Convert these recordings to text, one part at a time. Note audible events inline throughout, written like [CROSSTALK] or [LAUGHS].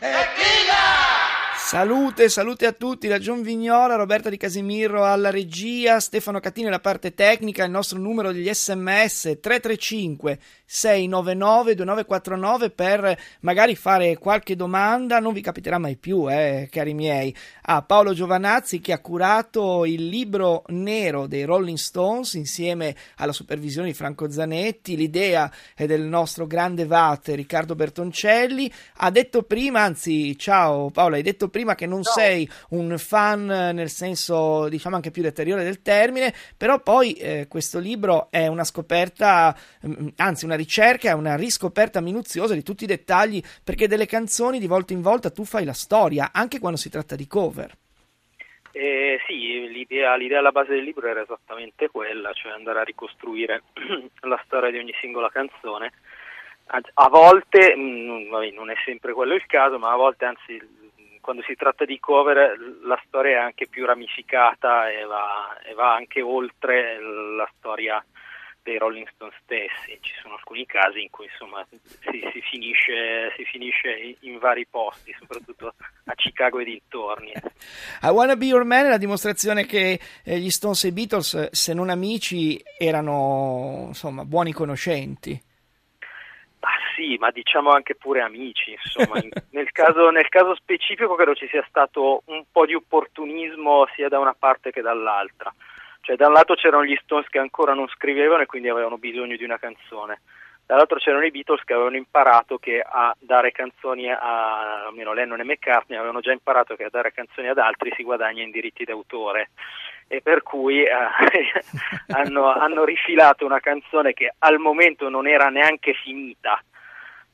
Happy Salute, salute a tutti da John Vignola, Roberta Di Casimiro alla regia, Stefano Catini alla parte tecnica, il nostro numero degli sms 335 699 2949 per magari fare qualche domanda, non vi capiterà mai più, eh, cari miei, a Paolo Giovanazzi che ha curato il libro nero dei Rolling Stones insieme alla supervisione di Franco Zanetti, l'idea è del nostro grande vate Riccardo Bertoncelli, ha detto prima, anzi ciao Paolo, hai detto prima che non no. sei un fan nel senso diciamo anche più deteriore del termine, però poi eh, questo libro è una scoperta, mm, anzi una ricerca, è una riscoperta minuziosa di tutti i dettagli, perché delle canzoni di volta in volta tu fai la storia, anche quando si tratta di cover. Eh, sì, l'idea, l'idea, alla base del libro era esattamente quella, cioè andare a ricostruire [CLEARS THROAT] la storia di ogni singola canzone. A volte, mh, mm, non è sempre quello il caso, ma a volte anzi quando si tratta di cover la storia è anche più ramificata e va, e va anche oltre la storia dei Rolling Stones stessi. Ci sono alcuni casi in cui insomma, si, si, finisce, si, finisce, in vari posti, soprattutto a Chicago e dintorni. I Wanna Be Your Man è la dimostrazione che eh, gli Stones e i Beatles, se non amici, erano insomma, buoni conoscenti sì, ma diciamo anche pure amici, insomma. [LAUGHS] nel, caso, nel, caso, specifico credo ci sia stato un po' di opportunismo sia da una parte che dall'altra. Cioè, da un lato c'erano gli Stones che ancora non scrivevano e quindi avevano bisogno di una canzone. Dall'altro c'erano i Beatles che avevano imparato che a dare canzoni a, almeno Lennon e McCartney avevano già imparato che a dare canzoni ad altri si guadagna in diritti d'autore e per cui eh, [LAUGHS] hanno, hanno rifilato una canzone che al momento non era neanche finita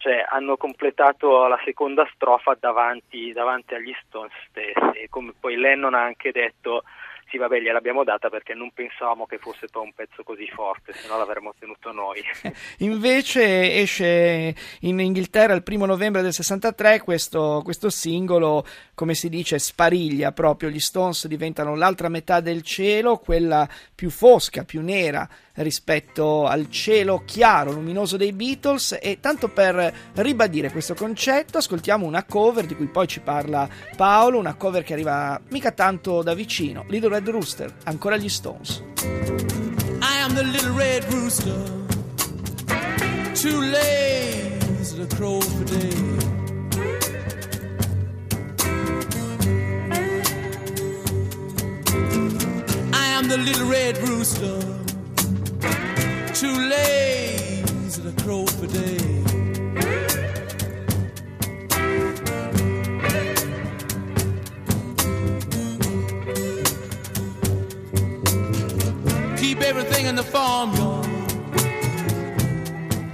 cioè hanno completato la seconda strofa davanti, davanti agli Stones stessi, come poi Lennon ha anche detto sì vabbè gliel'abbiamo data perché non pensavamo che fosse poi un pezzo così forte, se no l'avremmo tenuto noi. [LAUGHS] Invece esce in Inghilterra il primo novembre del 63 questo, questo singolo, come si dice, spariglia proprio, gli Stones diventano l'altra metà del cielo, quella più fosca, più nera rispetto al cielo chiaro, luminoso dei Beatles e tanto per ribadire questo concetto ascoltiamo una cover di cui poi ci parla Paolo, una cover che arriva mica tanto da vicino, Little Red Rooster, ancora gli Stones. I am the little red rooster, too lazy to crow for day. I am the little red rooster. too lazy to crow for day. Everything in the farmyard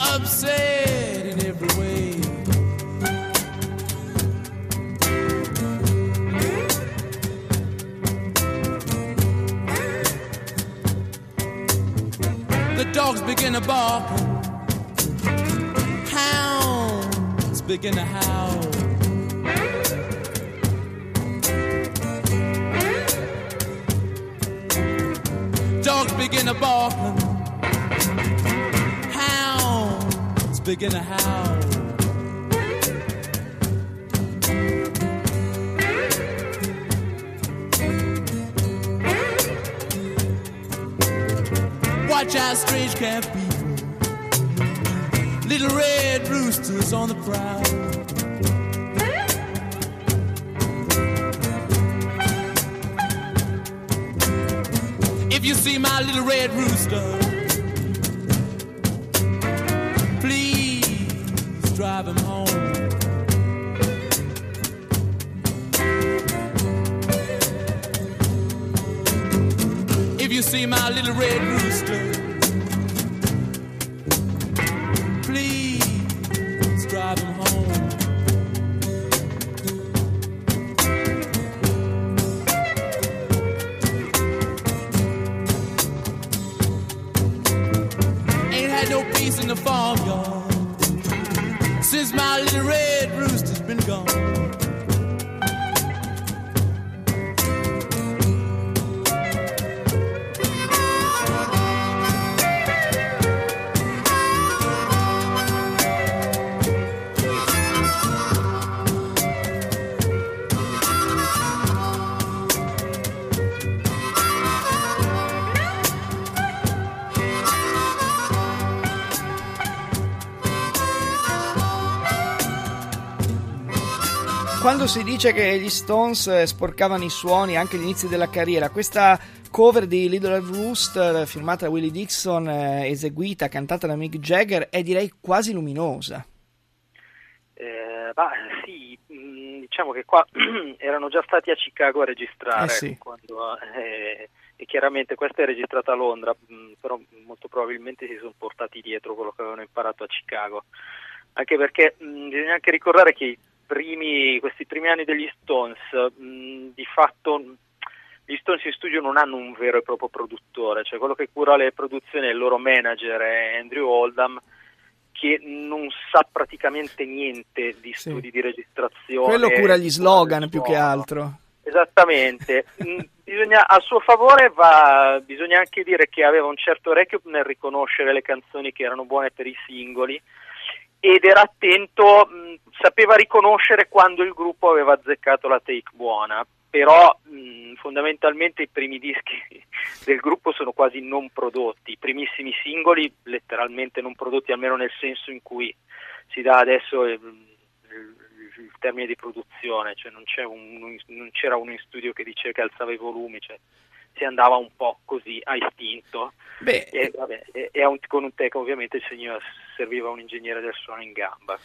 upset in every way. The dogs begin to bark, hounds begin to howl. Begin to bark, hounds begin to howl. watch out, strange cat people. Little red roosters on the prowl. You see my little red rooster, please drive him home. If you see my little red rooster, quando si dice che gli Stones eh, sporcavano i suoni anche all'inizio della carriera, questa cover di Little Red Rooster firmata da Willie Dixon, eh, eseguita, cantata da Mick Jagger, è direi quasi luminosa. Eh, bah, sì, mm, diciamo che qua [CLEARS THROAT] erano già stati a Chicago a registrare Eh sì. quando, eh, e chiaramente questa è registrata a Londra, mh, però molto probabilmente si sono portati dietro quello che avevano imparato a Chicago. Anche perché mh, bisogna anche ricordare che primi, questi primi anni degli Stones, mh, di fatto gli Stones in studio non hanno un vero e proprio produttore, cioè quello che cura le produzioni è il loro manager è Andrew Oldham che non sa praticamente niente di Sì. studi di registrazione. Quello cura gli slogan più che altro. Esattamente, [LAUGHS] Mm, bisogna, a suo favore va, bisogna anche dire che aveva un certo orecchio nel riconoscere le canzoni che erano buone per i singoli ed era attento, mh, sapeva riconoscere quando il gruppo aveva azzeccato la take buona, però mh, fondamentalmente i primi dischi [LAUGHS] del gruppo sono quasi non prodotti, i primissimi singoli letteralmente non prodotti, almeno nel senso in cui si dà adesso il, il- il termine di produzione, cioè non, un- non c'era uno in studio che diceva che alzava i volumi, cioè si andava un po' così a istinto. E, vabbè, e- e un- con un tecnico ovviamente serviva un ingegnere del suono in gamba,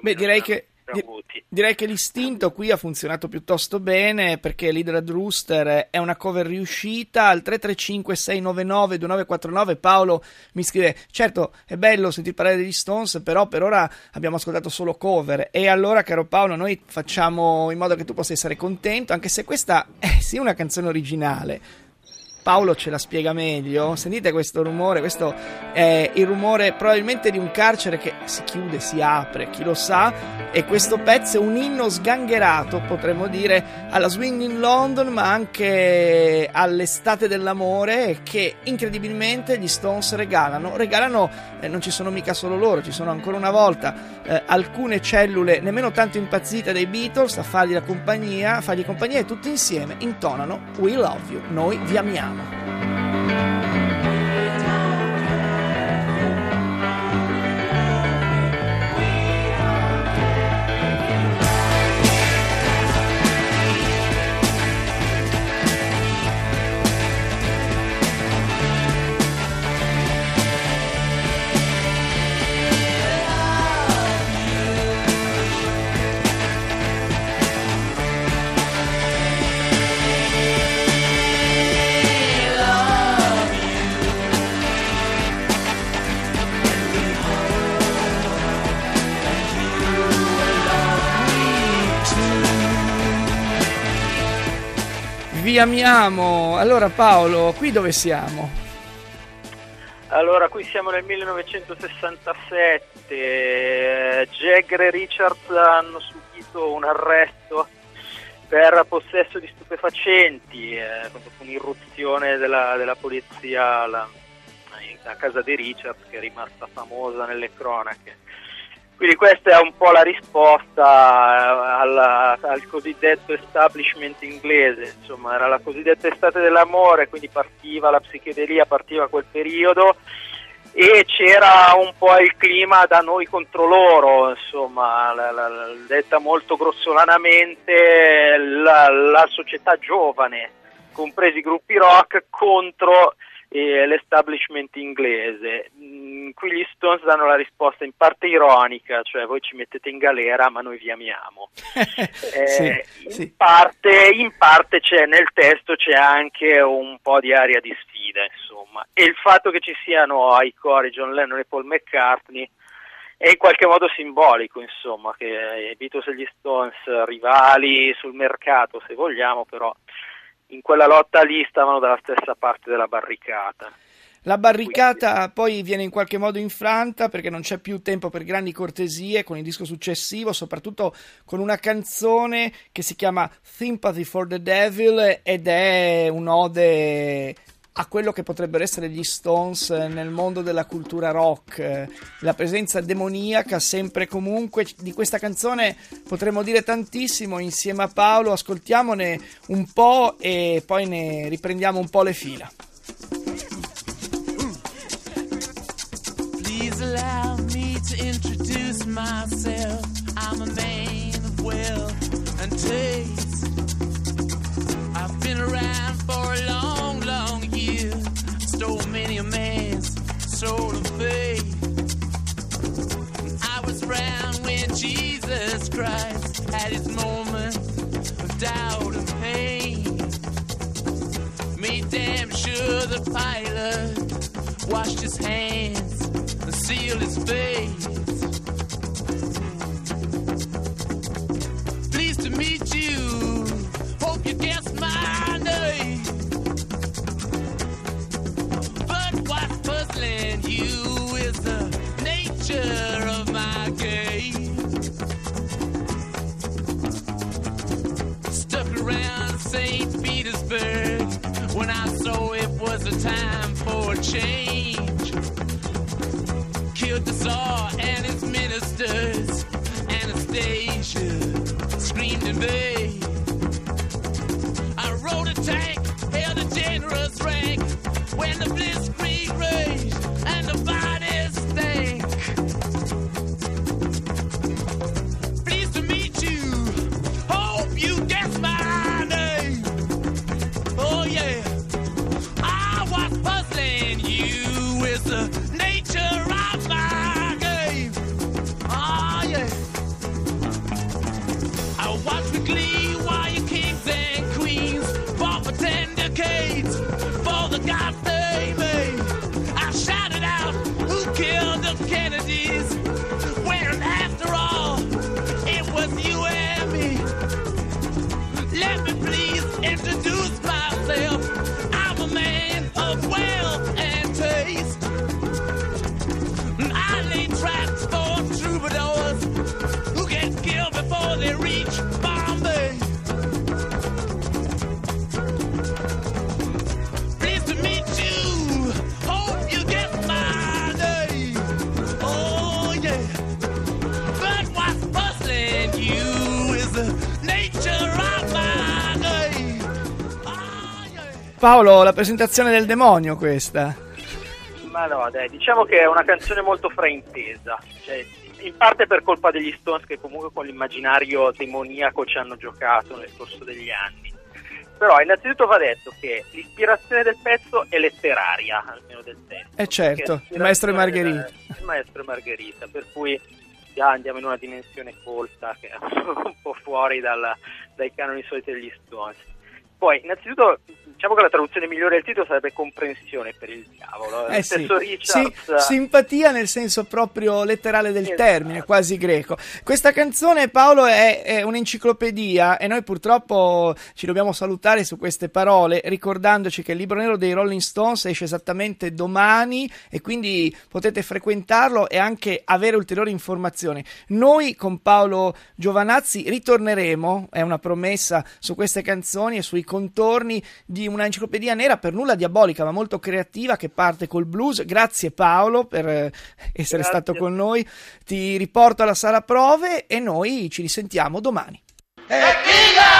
Beh, direi che, avuti. direi che l'istinto qui ha funzionato piuttosto bene perché Leader Rooster è una cover riuscita. Al 335-699-2949 Paolo mi scrive: Certo, è bello sentir parlare degli Stones, però per ora abbiamo ascoltato solo cover. E allora, caro Paolo, noi facciamo in modo che tu possa essere contento, anche se questa è sì una canzone originale. Paolo ce la spiega meglio. Sentite questo rumore, questo è il rumore probabilmente di un carcere che si chiude, si apre, chi lo sa. E questo pezzo è un inno sgangherato, potremmo dire, alla Swing in London, ma anche all'estate dell'amore che incredibilmente gli Stones regalano. Regalano, eh, non ci sono mica solo loro, ci sono ancora una volta eh, alcune cellule nemmeno tanto impazzite dei Beatles a fargli la compagnia, a fargli compagnia e tutti insieme intonano We Love You, noi vi amiamo. Mama. Vi amiamo. Allora Paolo, qui dove siamo? Allora, qui siamo nel 1967, eh, Jagger e Richards hanno subito un arresto per possesso di stupefacenti, eh, un'irruzione della, della polizia alla, a casa di Richards che è rimasta famosa nelle cronache. Quindi questa è un po' la risposta eh, alla- al cosiddetto establishment inglese, insomma era la cosiddetta estate dell'amore, quindi partiva la psichedelia, partiva quel periodo. E c'era un po' il clima da noi contro loro, insomma, la- la- la- detta molto grossolanamente la, la società giovane, compresi i gruppi rock, contro eh, l'establishment inglese. Mm, qui gli Stones danno la risposta in parte ironica, cioè voi ci mettete in galera ma noi vi amiamo. [LAUGHS] Eh, sì, sì. In, parte, in parte c'è nel testo c'è anche un po' di aria di sfida, insomma. E il fatto che ci siano ai cori John Lennon e Paul McCartney è in qualche modo simbolico, insomma, che i Beatles e gli Stones rivali sul mercato, se vogliamo, però in quella lotta lì stavano dalla stessa parte della barricata. La barricata poi viene in qualche modo infranta perché non c'è più tempo per grandi cortesie con il disco successivo, soprattutto con una canzone che si chiama Sympathy for the Devil ed è un'ode a quello che potrebbero essere gli Stones nel mondo della cultura rock. La presenza demoniaca sempre e comunque di questa canzone potremmo dire tantissimo insieme a Paolo, ascoltiamone un po' e poi ne riprendiamo un po' le fila. Please allow me to introduce myself. I'm a man of wealth and taste. Stole many a man's soul of faith. I was around when Jesus Christ had his moment of doubt and pain. Made damn sure the pilot washed his hands and sealed his face. Change. Killed the Tsar and his ministers. Anastasia screamed in vain. Paolo, la presentazione del demonio questa. Ma no, dai, diciamo che è una canzone molto fraintesa. Cioè, in parte per colpa degli Stones che comunque con l'immaginario demoniaco ci hanno giocato nel corso degli anni. Però innanzitutto va detto che l'ispirazione del pezzo è letteraria, almeno del testo. Eh certo, il maestro e Margherita. del- Il maestro e Margherita, per cui già andiamo in una dimensione colta che è [LAUGHS] un po' fuori dalla- dai canoni soliti degli Stones. Poi, innanzitutto, diciamo che la traduzione migliore del titolo sarebbe comprensione per il diavolo. Eh sì, stesso sì, Richards... simpatia nel senso proprio letterale del Esatto. termine, quasi greco. Questa canzone, Paolo, è, è un'enciclopedia e noi purtroppo ci dobbiamo salutare su queste parole, ricordandoci che il libro nero dei Rolling Stones esce esattamente domani e quindi potete frequentarlo e anche avere ulteriori informazioni. Noi con Paolo Giovanazzi ritorneremo, è una promessa, su queste canzoni e sui contorni di una enciclopedia nera per nulla diabolica ma molto creativa che parte col blues. Grazie Paolo per eh, [LAUGHS] essere Grazie. stato con noi. Ti riporto alla sala prove e noi ci risentiamo domani. Tequila!